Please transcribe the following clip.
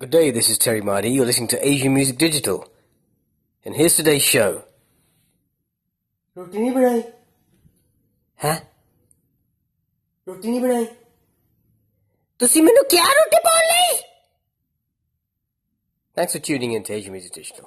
Good day, this is Terry Marty. You're listening to Asian Music Digital. And here's today's show. Roti ਨਹੀਂ Huh? Roti ਨਹੀਂ ਬਣਾਈ ਤੁਸੀਂ ਮੈਨੂੰ ਕਿਹਾ ਰੋਟੀ ਪਾਉਣ Thanks for tuning in to Asian Music Digital.